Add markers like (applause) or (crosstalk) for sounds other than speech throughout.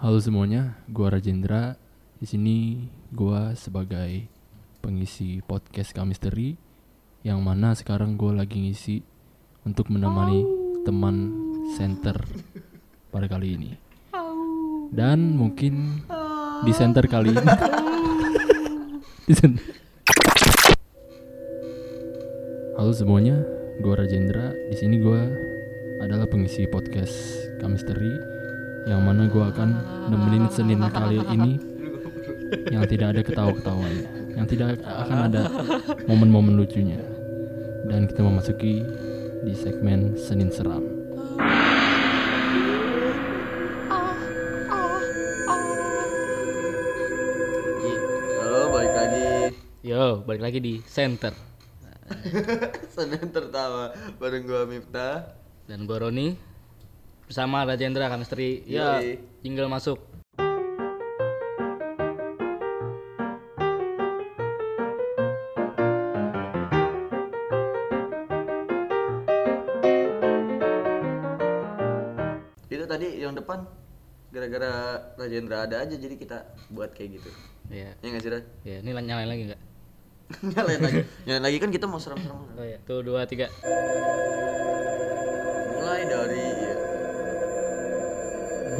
Halo semuanya, gua Rajendra. Di sini gua sebagai pengisi podcast Kamisteri yang mana sekarang gua lagi ngisi untuk menemani teman center pada kali ini. Dan mungkin di center kali ini di center. Halo semuanya, gua Rajendra. Di sini gua adalah pengisi podcast Kamisteri yang mana gua akan nemenin Senin kali ini yang tidak ada ketawa-ketawanya, yang tidak akan ada momen-momen lucunya. Dan kita memasuki di segmen Senin Seram. Halo, balik lagi. Yo, balik lagi di center (laughs) Senin tertawa bareng gua Miftah. dan gue Roni bersama Rajendra Kamisteri. Ya, tinggal masuk. Itu tadi yang depan gara-gara Rajendra ada aja jadi kita buat kayak gitu. Ya, Ya nggak sih, Raj? ya ini nyalain lagi nggak? (laughs) Nyalain lagi. Nyalain lagi kan kita mau serem-serem. Oh ya, tuh dua tiga. Mulai dari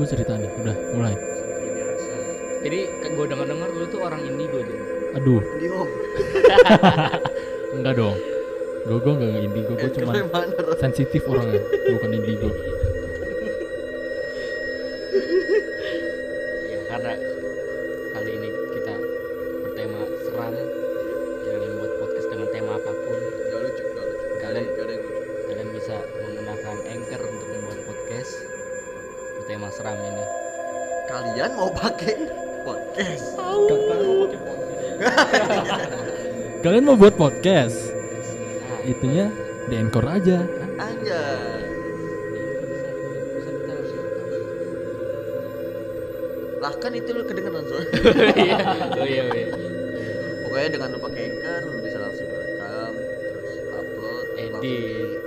Gue cerita nih, udah mulai. Jadi gue dengar-dengar lu tuh orang indigo aja. Aduh, (laughs) enggak dong. Gue gue enggak indigo, gue cuma mana, Raj? sensitif orangnya, bukan indigo. Ya, karena Kalian mau pakai podcast? (laughs) Kalian mau buat podcast? Nah, Itunya di Anchor aja. Aja. Lah kan itu lu kedengeran soalnya. (laughs) Iya, oh iya, oh iya. Pokoknya dengan lu pakai Anchor lu bisa langsung rekam, terus upload, Edit.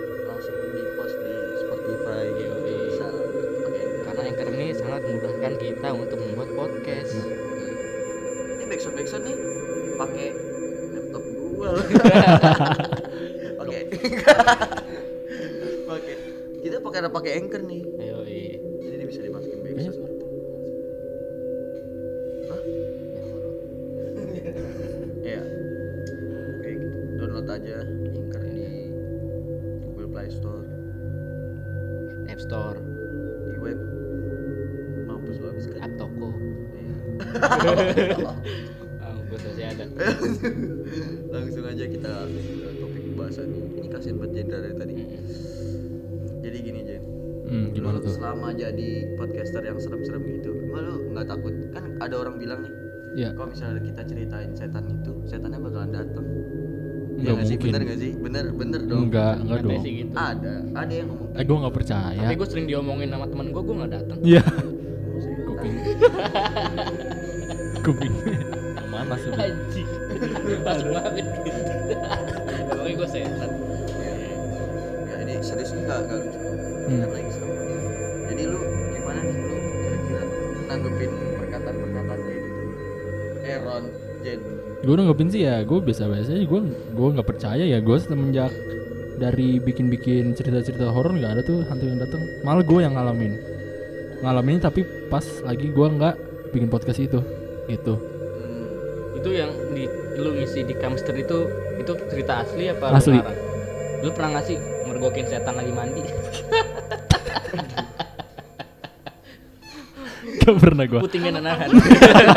Ini backsound nih pakai laptop gua. (laughs) Oke. Pakai. (laughs) Kita pakai ada pakai Anchor nih. Ayo, iya. Jadi bisa dimasukin backsound. Hah? (laughs) Iya. Oke, gitu. download aja Anchor di Google Play Store, App Store, di web. Mampus lu habis kan. App Toko. Iya. (laughs) Langsung aja kita ke topik pembahasan ini. Ini kasihan buat Jendra dari tadi. Jadi gini Jen, Hmm, gimana lu tuh? selama jadi podcaster yang serem-serem gitu, emang lu nggak takut? Kan ada orang bilang nih, Ya, kalau misalnya kita ceritain setan itu, setannya bakalan datang. Iya Nggak nggak sih? mungkin. Bener nggak sih? Bener, bener dong. enggak, enggak dong. sih gitu. Ada, ada yang ngomong. Eh, gue nggak percaya. Tapi gue sering diomongin sama temen gue, gue gak datang. Iya, kuping. kuping. (laughs) Mana sih? Anjing. Pas banget gitu. Emangnya gue setan. Ya ini serius enggak enggak lucu. Hmm. Lagi serem. Jadi lu gimana nih lu kira-kira nanggepin perkataan-perkataan kayak gitu? Eh Ron, Jen. gue nanggepin sih ya gue biasa-biasa aja gue gue nggak percaya ya gue semenjak dari bikin-bikin cerita-cerita horor nggak ada tuh hantu yang datang malah gue yang ngalamin ngalamin tapi pas lagi gue nggak bikin podcast itu gitu. Itu yang di lu ngisi di Kamster itu itu cerita asli apa Asli. lu pernah gak sih mergokin setan lagi mandi? gak pernah gue Putingin anahan.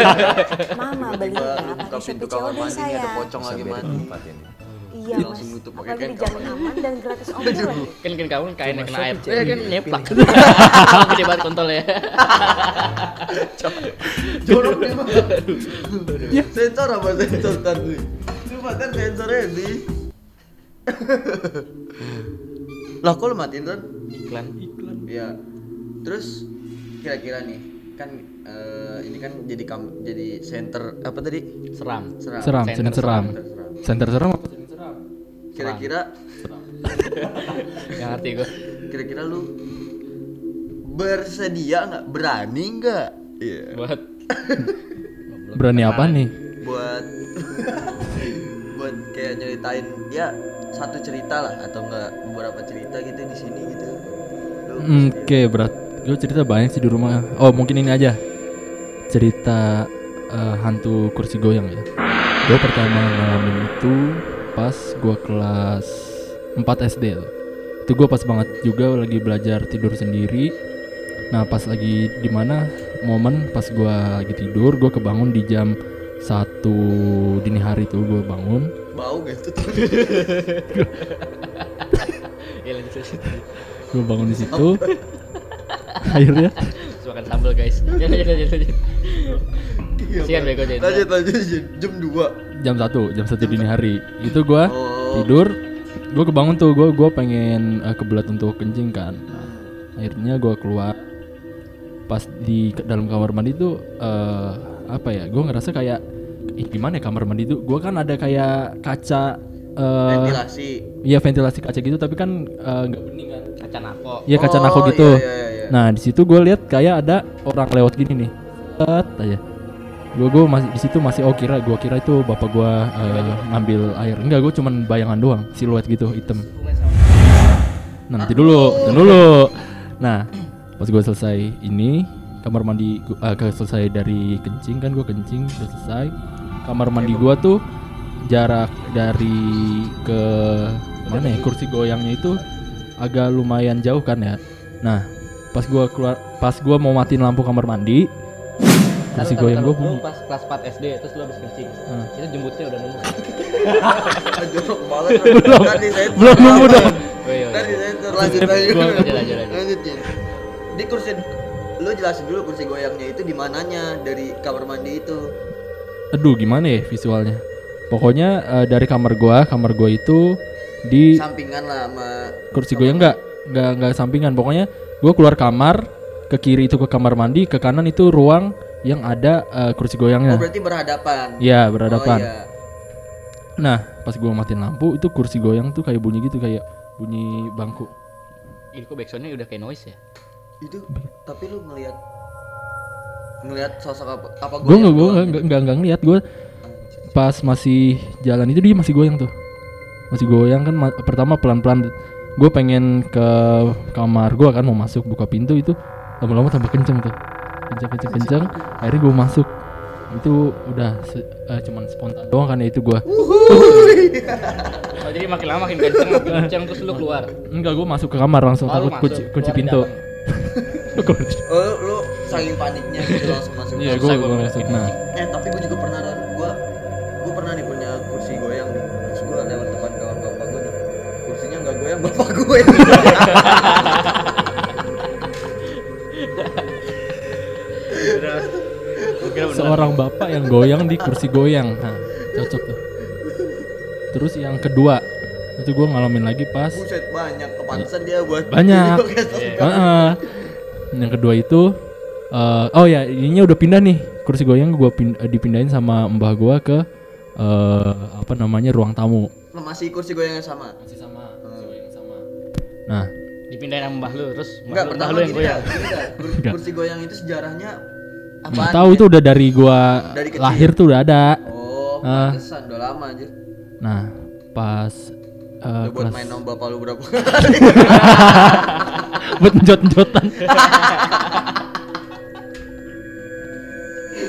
(laughs) Mama beli buka pintu kamar mandi ada pocong lagi mandi. Iya Dia mas. langsung nutup pakai Apalagi kain aman dan gratis ongkir lagi. kan kan kamu kainnya kena air. Eh kan nyeplak. (laughs) Gede banget kontol ya. Jorok nih mah. Sensor apa sensor tadi? Coba kan sensornya di. Lah kok lu matiin Ron? Iklan. iklan Ya. Terus kira-kira nih kan eh, ini kan jadi kam jadi center apa tadi? Seram. Seram. seram Center center seram Center seram. center seram apa Kira-kira (laughs) Yang ngerti gue. kira-kira lu bersedia nggak berani nggak Iya. buat (laughs) Berani apa nih? Buat (laughs) buat kayak nyeritain ya satu cerita lah atau enggak beberapa cerita gitu di sini gitu. Lu Hmm, Oke, berat. Gue cerita banyak sih di rumah. Oh, mungkin ini aja. Cerita eh, hantu kursi goyang ya. Gue pertama ngalamin itu pas gue kelas 4 SD tuh. Itu gue pas banget juga lagi belajar tidur sendiri. Nah, pas lagi di mana momen pas gue lagi tidur, gue kebangun di jam satu dini hari tuh gue bangun. bau gitu tuh. ya lanjut lanjut. Gue bangun di situ. (laughs) Akhirnya makan sambal guys lanjut lanjut lanjut sian bego jadi Lanjut lanjut. Jam 2. jam satu jam satu dini hari. Itu gua Oh. tidur gua kebangun tuh gua gua pengen eh, kebelat untuk kencing kan. Nah, akhirnya gua keluar. Pas di dalam kamar mandi tuh eh, apa ya gua ngerasa kayak ih gimana ya kamar mandi tuh? Gua kan ada kayak kaca eh Ventilasi. iya ventilasi kaca gitu tapi kan eh, nggak bening kan. Kaca narko iya kaca Oh, nako gitu. iya, iya, iya. nah di situ gue lihat kayak ada orang lewat gini nih. Set aja gue gue masih di situ masih oh kira gue kira itu bapak gue ngambil air. Enggak gue cuman bayangan doang siluet gitu hitam. Nah nanti dulu nanti dulu. Nah pas gue selesai ini kamar mandi gua, ke- selesai dari kencing kan gue kencing udah selesai. Kamar mandi gue tuh jarak dari ke mana ya kursi goyangnya itu agak lumayan jauh kan ya. Nah pas gua keluar pas gua mau matiin lampu kamar mandi kursi Taruh, goyang taruh. bunyi Lu pas kelas 4 SD terus lu habis kencing Hmm. itu jembutnya udah nemu jorok banget. (laughs) Belum. Tadi belum nemu dong oh iya Tadi iya. saya lanjut Gua- lanjut. Lanjutin. Di kursi lu jelasin dulu kursi goyangnya itu di mananya dari kamar mandi itu. aduh gimana ya visualnya pokoknya eh, dari kamar gua kamar gua itu di Sampingan lah sama kursi goyang enggak enggak enggak sampingan pokoknya gua keluar kamar ke kiri itu ke kamar mandi ke kanan itu ruang yang ada eh, kursi Oh goyangnya berarti berhadapan. Iya berhadapan. Oh, iya. Nah pas gua matiin lampu itu kursi goyang tuh kayak bunyi gitu kayak bunyi bangku. ini kok backsoundnya udah kayak noise ya Itu tapi lu ngelihat ngelihat sosok apa apa Gue nggak gue doang nggak gitu? nggak nggak ngeliat gue pas masih jalan itu dia masih goyang tuh masih goyang kan ma- pertama pelan pelan gue pengen ke kamar gue kan mau masuk buka pintu itu lama-lama tambah kenceng tuh kenceng kenceng kenceng akhirnya gue masuk itu udah se- eh, cuman spontan doang kan ya itu gue oh jadi makin lama makin kenceng makin kenceng terus lu keluar enggak gue masuk ke kamar langsung Oh, takut kunci masuk, kunci keluar di pintu (laughs) Oh, lu, lu saking paniknya gitu langsung masuk. iya gue gua masuk nah Eh tapi gue juga pernah. Gua gue pernah nih punya kursi goyang nih. Terus gue lewat depan kamar bapak gue nih. Kursinya nggak goyang bapak gue. (laughs) seorang bapak yang goyang di kursi goyang nah cocok tuh terus yang kedua itu gue ngalamin lagi pas Buset banyak kepantesan dia buat Banyak. (laughs) Iya. Heeh. yang kedua itu eh, oh ya ininya udah pindah nih kursi goyang gue dipindahin sama mbah gue ke eh, apa namanya ruang tamu Lu Masih kursi goyang yang sama. masih sama Hmm. sama nah dipindahin sama mbah lu terus mbah Enggak, lu, mbah lu yang goyang. (laughs) Kursi goyang itu sejarahnya apaan? tahu ya? itu udah dari gua Dari kecil. lahir tuh udah ada Oh, pantesan udah lama aja. nah pas eh, Udah buat kelas main sama bapak lu berapa (laughs) buat njot-njotan (laughs)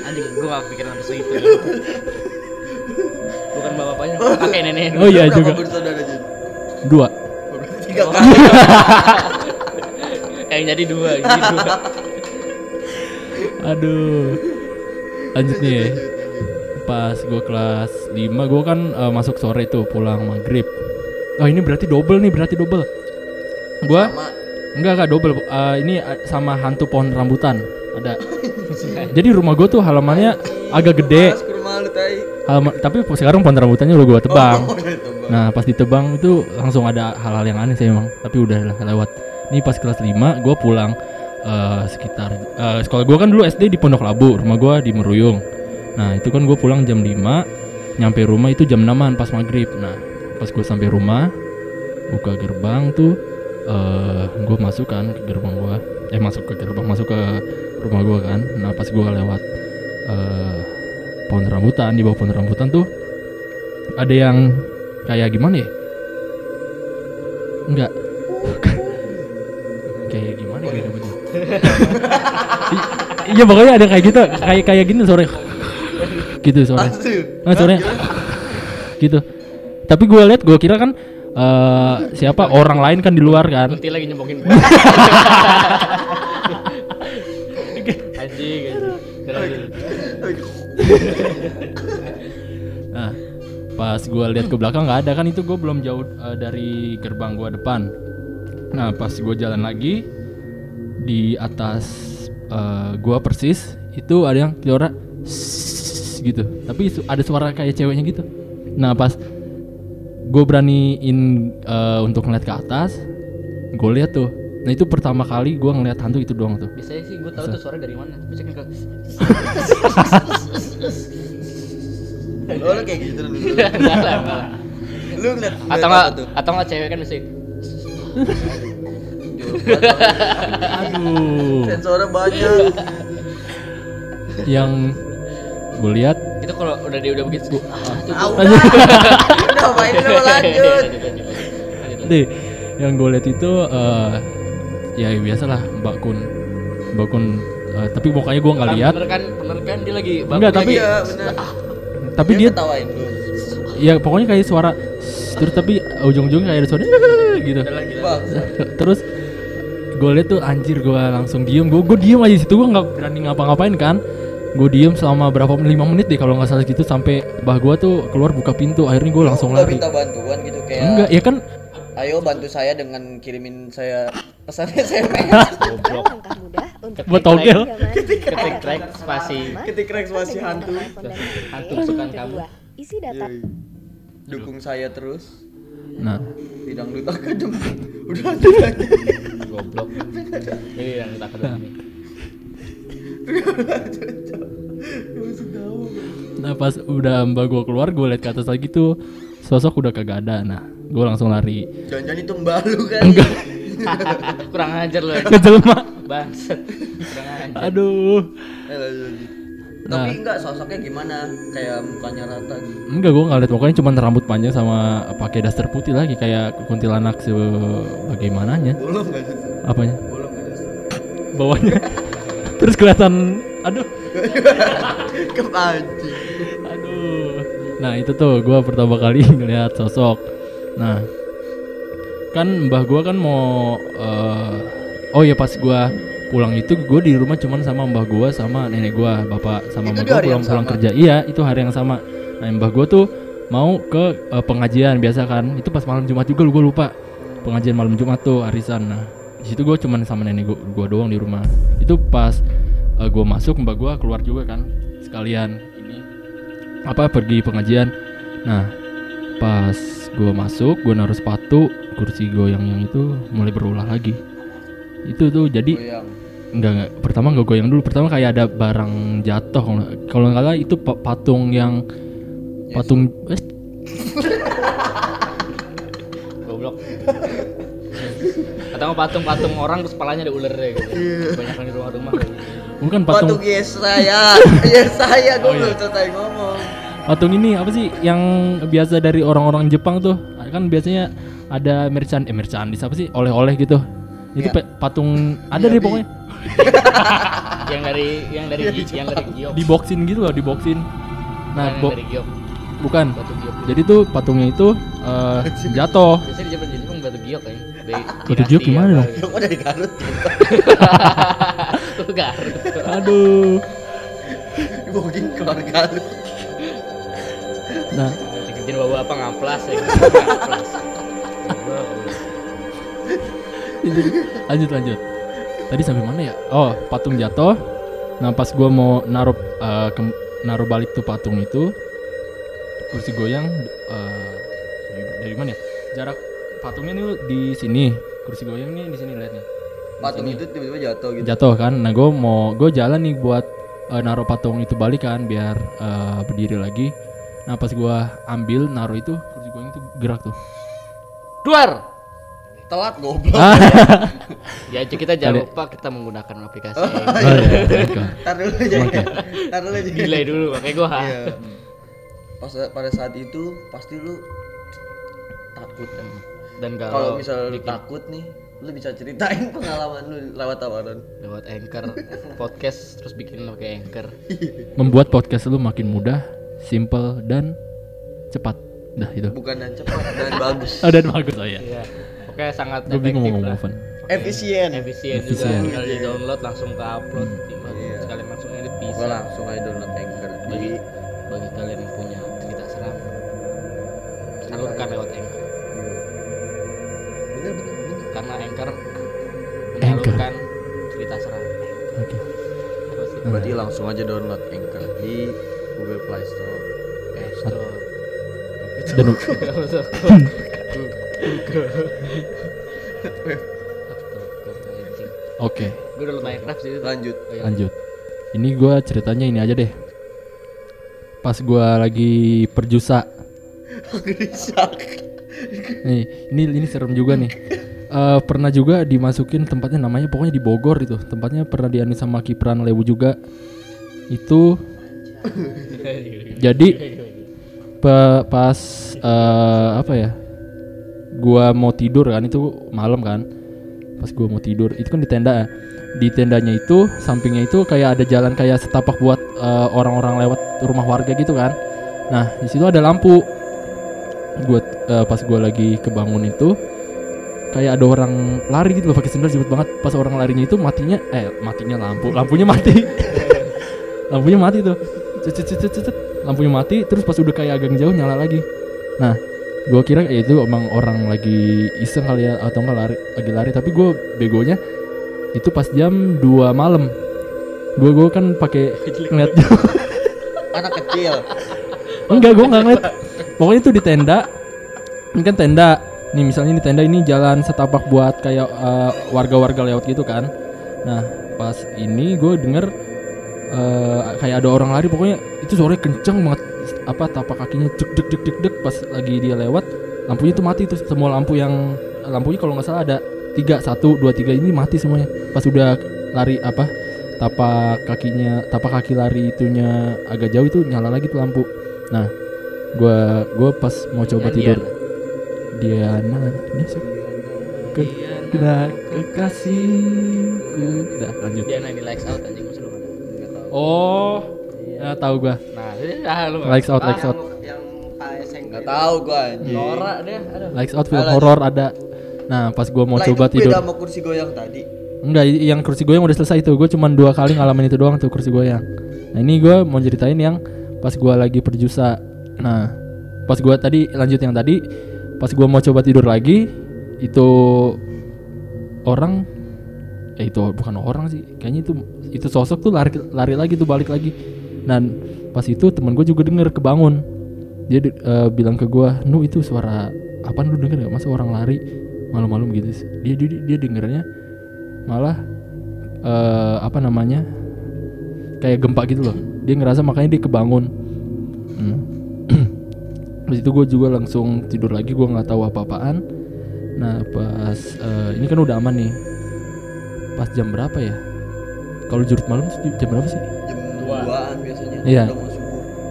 anjing gua gak kepikiran sampai segitu bukan bapak bapaknya (laughs) kakek nenek oh iya Berapa juga bersaudara Jun? dua Oh, tiga kali. yang jadi dua jadi dua Aduh. Lanjut nih. ya. Pas gue kelas 5 gue kan eh, masuk sore tuh pulang maghrib. Oh ini berarti double nih berarti double. Gua Sama enggak enggak double. Eh, ini eh, sama hantu pohon rambutan ada. Jadi rumah gue tuh halamannya agak gede. Halaman, tapi sekarang pohon rambutannya udah gue tebang. Oh, tebang. Nah pas ditebang itu langsung ada hal-hal yang aneh sih emang Tapi udah lewat Ini pas kelas 5 gue pulang eh, sekitar eh, Sekolah gue kan dulu SD di Pondok Labu Rumah gue di Meruyung. Nah itu kan gue pulang jam 5 Nyampe rumah itu jam 6an pas maghrib. Nah pas gue sampai rumah Buka gerbang tuh eh gue masuk kan ke gerbang gue Eh masuk ke gerbang Masuk ke rumah gua kan. Nah pas gua lewat eh, pohon rambutan di bawah pohon rambutan tuh ada yang kayak gimana ya? Enggak (laughs) iya pokoknya ada kayak gitu kayak kayak gini sore. Gitu sore. Ah, sore. Gitu. Tapi gue lihat gue kira kan eh, siapa? Orang lain kan di luar kan. Kunti lagi nyembokin gua. anjing. Nah, pas gue lihat ke belakang nggak ada kan itu gue belum jauh eh, dari gerbang gue depan. Nah, pas gue jalan lagi di atas eh, gua persis itu ada yang suara gitu. Tapi su- ada suara kayak ceweknya gitu. Nah, pas gue beraniin eh, untuk ngeliat ke atas, gue lihat tuh. Nah itu pertama kali gue ngeliat hantu itu doang tuh. Biasanya sih gue tahu tuh suara dari mana. Biasanya Oh lu kayak gitu dulu. (laughs) Lu ngeliat Atau enggak atau enggak cewek kan mesti Aduh. sensornya banyak. yang gue lihat itu kalau udah dia udah begitu. Ah, itu Tahu dah. Udah (laughs) main dulu lanjut. deh yang gue lihat itu eh ya biasalah Mbak Kun Mbak Kun eh, tapi pokoknya gue nggak lihat Bener kan, bener kan dia lagi Enggak, tapi- lagi. Iya benar. tapi dia ketawain lu. ya pokoknya kayak suara terus tapi ujung-ujungnya kayak ada suara (laughs) gitu Udah terus gue lihat tuh anjir gue langsung diem. Gue gue diem aja di situ gue nggak berani ngapa-ngapain kan. Gue diem selama berapa lima menit deh kalau nggak salah gitu sampai bah gue tuh keluar buka pintu. Akhirnya gue langsung lari. minta bantuan gitu kayak enggak ya kan? Ayo bantu saya dengan kirimin saya pesan (laughs) SMS Goblok. Langkah mudah untuk buat togel. Ketik track spasi. Ketik track spasi hantu. Hantu kesukaan kamu. Isi data. Dukung saya terus nah bidang dulu aku jemput udah lanjut aja Goblok. Ini yang kita kedua nih. Nah pas udah mbak gue keluar gue liat ke atas lagi tuh sosok udah kagak ada. Nah gue langsung lari. jangan-jangan itu mbak lu kan Enggak Kurang ajar lu. kejelma. Bangsat. Kurang ajar. Aduh. Lanjut. Nah. tapi enggak sosoknya gimana kayak mukanya rata gitu Enggak gue nggak liat pokoknya cuma rambut panjang sama pakai daster putih lagi kayak kuntilanak sebagaimananya. bolong nggak sih Apanya? bolong nggak sih Bawahnya. (laughs) Terus kelihatan. Aduh. (laughs) kepancing Aduh. Nah itu tuh gue pertama kali (laughs) ngeliat sosok. Nah kan mbah gue kan mau eh, oh ya pas gue pulang itu gue di rumah cuman sama mbah gue sama nenek gue bapak sama mbah gue pulang pulang sama? kerja. Iya itu hari yang sama. Nah mbah gue tuh mau ke eh, pengajian biasa kan. Itu pas malam jumat juga gue lupa. Pengajian malam jumat tuh arisan. Nah di situ gue cuman sama nenek gue gua doang di rumah. Itu pas eh, gue masuk mbak gue keluar juga kan sekalian. Ini apa pergi pengajian. Nah pas gue masuk gue naruh sepatu kursi goyang yang itu mulai berulah lagi. Itu tuh jadi goyang enggak enggak pertama enggak goyang dulu. Pertama kayak ada barang jatuh kalau nggak- kalau nggak salah itu pa- patung yang patung eh, (laughs) Goblok. Atau patung-patung orang terus kepalanya ada ulernya gitu. Banyak di rumah-rumah. Kayak gitu. bukan patung patung yes saya (laughs) yes saya gue Oh, iya. belum selesai ngomong. Patung ini apa sih yang biasa dari orang-orang Jepang tuh? Kan biasanya ada merchan eh merchandise apa sih? Oleh-oleh gitu. Itu Iya. pe- patung ada deh pokoknya (laughs) yang dari yang dari yang dari giok. diboxin gitu loh diboxin nah Bukan yang bo- dari giok. bukan Batu giok. jadi tuh patungnya itu eh, (laughs) jatuh Biasanya di Jepang Jepang batu giok kayaknya. Dari Batu giok gimana dong? gitu. kok dari Garut (laughs) Lu Garut. aduh dibawain keluar Garut nah Diketin bawa apa ngaplas ya. Itu lanjut lanjut tadi sampai mana ya? Oh patung jatuh. Nah pas gua mau naruh kem- naruh balik tuh patung itu kursi goyang eh, dari- mana ya? Jarak patungnya nih di sini. Kursi goyang nih di sini lihat nih. Patung Sini. itu tiba-tiba jatuh gitu. Jatuh kan? Nah gue mau gue jalan nih buat eh, naruh patung itu balik kan biar eh, berdiri lagi. Nah pas gue ambil naruh itu kursi goyang itu gerak tuh. Keluar. Telat goblok Ah. (laughs) Ya kita jangan lupa kita menggunakan aplikasi. Oh, iya, Anchor. Ntar dulu aja Oke. Ntar dulu aja Delay dulu makanya gua. Iya. Pas pada saat itu pasti lu takut kan. Dan Kalau kalau misal lu bikin takut nih, lu bisa ceritain (laughs) pengalaman lu lewat tawaran. lewat anchor podcast terus bikin pakai anchor. Membuat podcast lu makin mudah, simple dan cepat. Dah itu. Bukan dan cepat dan bagus. (laughs) Oh, dan bagus oh ya. Iya. Oke sangat Gue bingung efektif mau lah. ngomong. Efisien. Efisien, Efisien. juga tinggal di download langsung ke upload tinggal Iya. sekalian langsung edit bisa. Gua langsung aja download Anchor. bagi bagi kalian yang punya cerita seram salurkan lewat anchor Bener bener bener. karena anchor Anchor. menyalurkan cerita seram Oke. Berarti langsung aja download Anchor di Google Play Store. App Store Dan (laughs) (laughs) Oke, gue udah lumayan Minecraft sih. Lanjut. Oh, iya. lanjut. Ini gua ceritanya ini aja deh. Pas gua lagi perjusa (laughs) Nih, ini ini serem juga nih. Eh, pernah juga dimasukin tempatnya namanya pokoknya di Bogor itu. Tempatnya pernah dianu sama Kipran Lewu juga. Itu (laughs) jadi pe- pas eh, apa ya? Gua mau tidur kan itu malam kan. Pas gua mau tidur itu kan di tenda ya. Di tendanya itu sampingnya itu kayak ada jalan kayak setapak buat eh, orang-orang lewat rumah warga gitu kan. Nah, di situ ada lampu. Gua eh, pas gua lagi kebangun itu kayak ada orang lari gitu loh pakai sendal cepet banget. Pas orang larinya itu matinya eh matinya lampu, lampunya mati. (laughs) lampunya mati tuh. Cet, cet, cet, cet. Lampunya mati terus pas udah kayak agak jauh nyala lagi. Nah, gua kira ya itu emang orang lagi iseng kali ya atau enggak lari lagi lari tapi gua begonya itu pas jam 2 malam. Gua gua kan pakai ngeliat (laughs) Anak kecil. Enggak, gue nggak ngeliat. Pokoknya itu di tenda. Ini kan tenda. Nih misalnya ini tenda ini jalan setapak buat kayak eh, warga-warga lewat gitu kan. Nah pas ini gue denger eh, kayak ada orang lari. Pokoknya itu suaranya kenceng banget. Apa tapak kakinya cek dek dek dek dek pas lagi dia lewat. Lampunya tuh mati tuh semua lampu yang lampunya kalau nggak salah ada tiga satu dua tiga ini mati semuanya. Pas udah lari apa tapak kakinya tapak kaki lari itunya agak jauh itu nyala lagi tuh lampu. Nah, gua gua pas mau coba tidur. Diana, ini siapa? Ke, kena kekasihku. Udah lanjut. dia nanti likes out anjing maksud lu mana? Oh, ya tahu gua. nah ini ah lu Likes out, likes out. yang Enggak tahu gua anjing. Nora deh aduh Likes out film horor ada. Nah, pas gua mau Lah, coba itu tidur. Beda sama kursi goyang tadi. Enggak, yang kursi goyang udah selesai tuh. Gue cuman dua kali ngalamin itu doang tuh kursi goyang. Nah ini gue mau ceritain yang pas gue lagi perjusa. Nah, pas gue tadi lanjut yang tadi, pas gue mau coba tidur lagi, itu orang, eh itu bukan orang sih, kayaknya itu itu sosok tuh lari lari lagi tuh balik lagi. Dan pas itu temen gue juga denger kebangun. Dia eh, bilang ke gue, nu itu suara apa lu denger gak? Masa orang lari malam-malam gitu? Dia dia dia dengernya malah eh apa namanya kayak gempa gitu loh dia ngerasa makanya dia kebangun hmm. (clears throat) Terus itu gue juga langsung tidur lagi gue nggak tahu apa-apaan nah pas eh, ini kan udah aman nih pas jam berapa ya kalau jurit malam jam berapa sih Jam Dua. 2-an biasanya. Iya.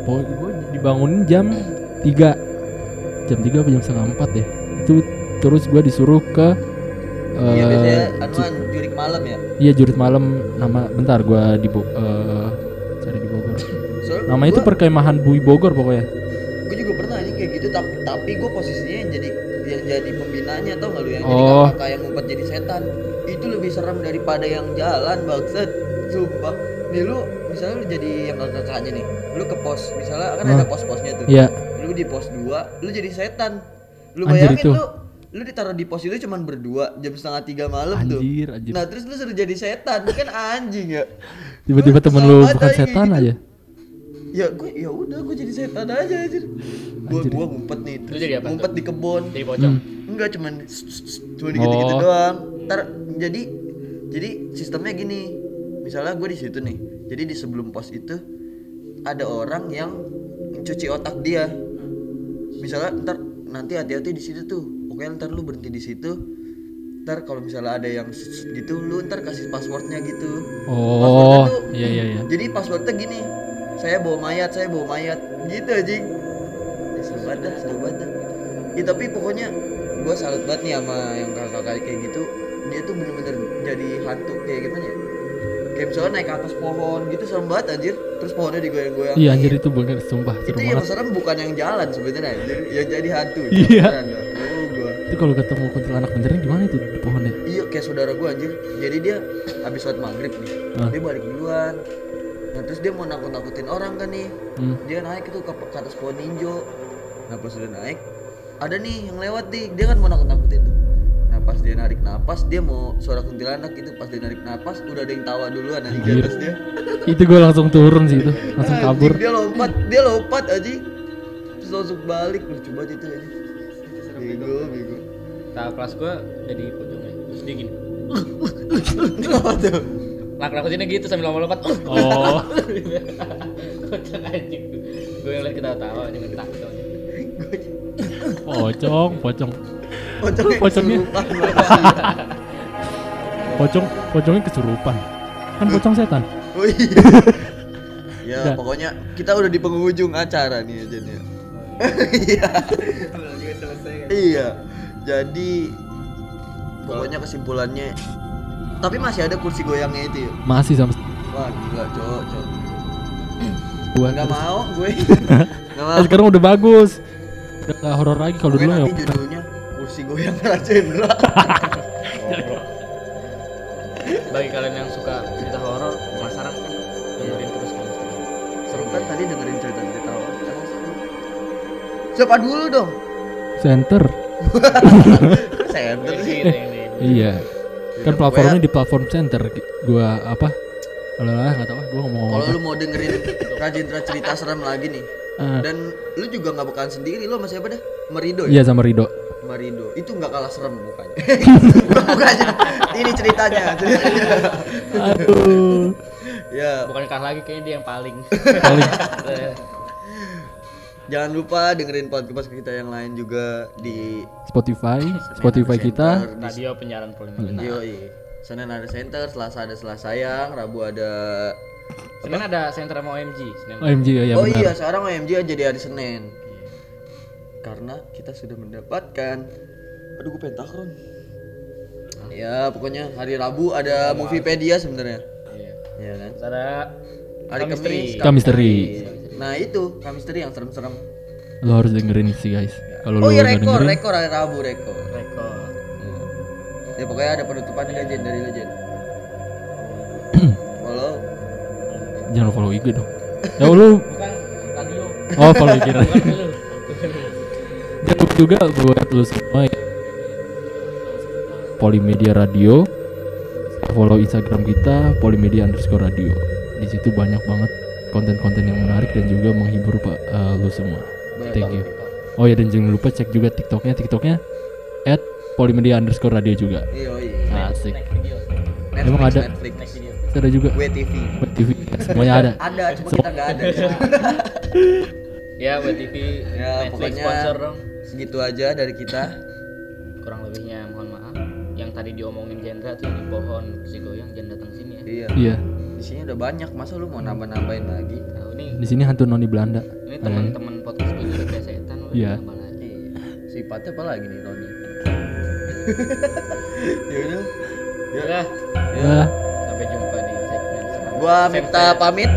Pokoknya gue dibangunin jam 3 jam 3 atau jam setengah 4 deh itu terus gue disuruh ke Iya eh, biasanya anuan jurik malam ya. Iya jurit malam nama bentar gua di eh, cari di Bogor. Soalnya Nama itu perkemahan Bui Bogor pokoknya. gue juga pernah aja kayak gitu tapi tapi gue posisinya yang jadi yang jadi pembinanya tau nggak lu yang Oh. jadi kakak yang ngumpet jadi setan itu lebih serem daripada yang jalan bangsat sumpah nih lu misalnya lu jadi yang kakaknya nih lu ke pos misalnya kan Hmm. ada pos-posnya tuh Iya. lu di pos 2 lu jadi setan lu Anjir bayangin itu. lu lu ditaruh di pos itu cuman berdua jam setengah tiga malam tuh Anjir, anjir. nah terus lu suruh jadi setan kan anjing ya Tiba-tiba temen lu bukan setan gitu. aja. ya gue ya udah gue jadi setan aja anjir gue Anjir. gue ngumpet nih terus jadi apa tuh? ngumpet di kebun jadi pocong Hmm. enggak cuman cuma gitu-gitu Oh. doang ntar jadi jadi sistemnya gini misalnya gue di situ nih jadi di sebelum pos itu ada orang yang mencuci otak dia. Misalnya ntar nanti hati-hati di situ tuh. Pokoknya ntar lu berhenti di situ. Ntar kalau misalnya ada yang gitu lu ntar kasih passwordnya gitu. Oh, Passwordnya tuh- iya iya iya. jadi passwordnya gini saya bawa mayat saya bawa mayat. Gitu anjing. Ya, seru banget dah, seru banget dah. ya tapi pokoknya gue salut banget nih sama yang kakak-kakak kayak gitu. Dia tuh bener-bener jadi hantu kayak gimana ya kayak misalnya naik ke atas pohon gitu serem banget anjir. Terus pohonnya digoyang-goyang Iya anjir itu bener sumpah itu seru yang serem bukan yang jalan sebenarnya anjir. Yang jadi hantu Iya. Oh gua. Itu kalau ketemu kuntilanak beneran gimana itu di pohonnya? iya kayak saudara gua anjir. Jadi dia habis sholat maghrib nih dia balik duluan. Nah terus dia mau nakut-nakutin orang kan nih. Hmm. dia naik itu ke, ke atas pohon ninjo. Nah pas udah naik ada nih yang lewat nih dia kan mau nakut-nakutin tuh pas dia narik napas dia mau suara kuntilanak gitu. Pas dia narik napas udah ada yang tawa duluan anjing di Anjir. atas dia. (laughs) Itu gue langsung turun sih itu, (laughs) langsung Anjing, kabur. dia lompat dia lompat aja terus langsung balik. Lucu banget itu aja bego bego. Kakak kelas gue jadi pojoknya terus dia gini. Apa tuh? Lak nakutinnya gitu sambil lompat-lompat. Oh, (laughs) Kocak anjing. Gue yang liat kita tawa cuma takut pocong, pocong, Pocongnya Pocongnya. pocong, pocongnya kesurupan. Kan pocong setan. Oh iya. (laughs) ya Udah. pokoknya kita udah di penghujung acara nih aja nih. (laughs) Iya. Iya. Jadi pokoknya kesimpulannya tapi masih ada kursi goyangnya itu ya. Masih sama Wah gila cowok cowok. gua. Gak mau gue. (laughs) Gak mau. Eh, sekarang udah bagus. Udah gak horor lagi kalau dulu ya. judulnya kursi goyang Rajendra. (laughs) Bagi kalian yang suka cerita horor penasaran kan dengerin terus kan Seru kan tadi dengerin cerita-cerita orang. Emang seru. Siapa dulu dong? Center. Center sih. Cerita ini Iya. Kan platformnya di platform center. Gua apa? Kalau lah nggak tahu ah, gua ngomong Kalau lu mau dengerin Rajendra cerita serem lagi nih, Ah, dan lu juga nggak bakalan sendiri, lu sama siapa dah? Merido Iya ya? sama Rido. Marido. Itu nggak kalah serem mukanya. (laughs) mukanya. Ini ceritanya, ceritanya. Aduh. ya, Bukan kah lagi kayaknya dia yang paling Paling (laughs) jangan lupa dengerin podcast kita yang lain juga di Spotify, Spotify kita. Radio penyiaran polemik Yoi. Senin ada center, Selasa ada Selasa sayang, Rabu ada Senin ada center sama OMG Senin OMG ya, ya Oh benar. iya, sekarang OMG jadi hari Senin. Karena kita sudah mendapatkan Aduh, gue pengen takron. Ya, pokoknya hari Rabu ada Moviepedia sebenarnya. Iya Ya kan? Ada Hari Kamisteri. Kamis. Kamisteri. Nah, itu Kamisteri yang serem-serem. Lo harus dengerin sih guys. Kalau Oh lo iya, rekor, dengerin, rekor hari Rabu, rekor. Rekor Ya pokoknya ada penutupan legend dari legend. (clears throat) Kalau jangan follow IG dong. (laughs) Ya lu Bukan radio oh follow IG. Juga buat lu semua ya. Polimedia Radio. Follow Instagram kita Polimedia underscore radio. Di situ banyak banget konten-konten yang menarik dan juga menghibur pak eh, lu semua. Thank you. Oh ya dan jangan lupa cek juga TikToknya. TikToknya at Polimedia underscore radio juga. iya, iya. Asik. Snack video Netflix, Emang ada? Netflix. Ada juga WTV. TV semuanya ada. (laughs) Ada, cuma kita nggak ada. (laughs) (laughs) Ya buat TV ya, Netflix pokoknya sponsor dong segitu aja dari kita. Kurang lebihnya mohon maaf Yang tadi diomongin Jendra tuh di pohon si goyang jangan datang sini ya Iya. Iya. Di sini udah banyak, masa lu mau nambah-nambahin lagi? Nah ini Di sini hantu noni Belanda. ini teman-teman podcast gue juga kayak setan lu Iya. nambah lagi. Iya. Sifatnya apa lagi nih Roni? (laughs) ya udah. Udah, Ya. sampai jumpa di segmen selanjutnya. Gua minta pamit.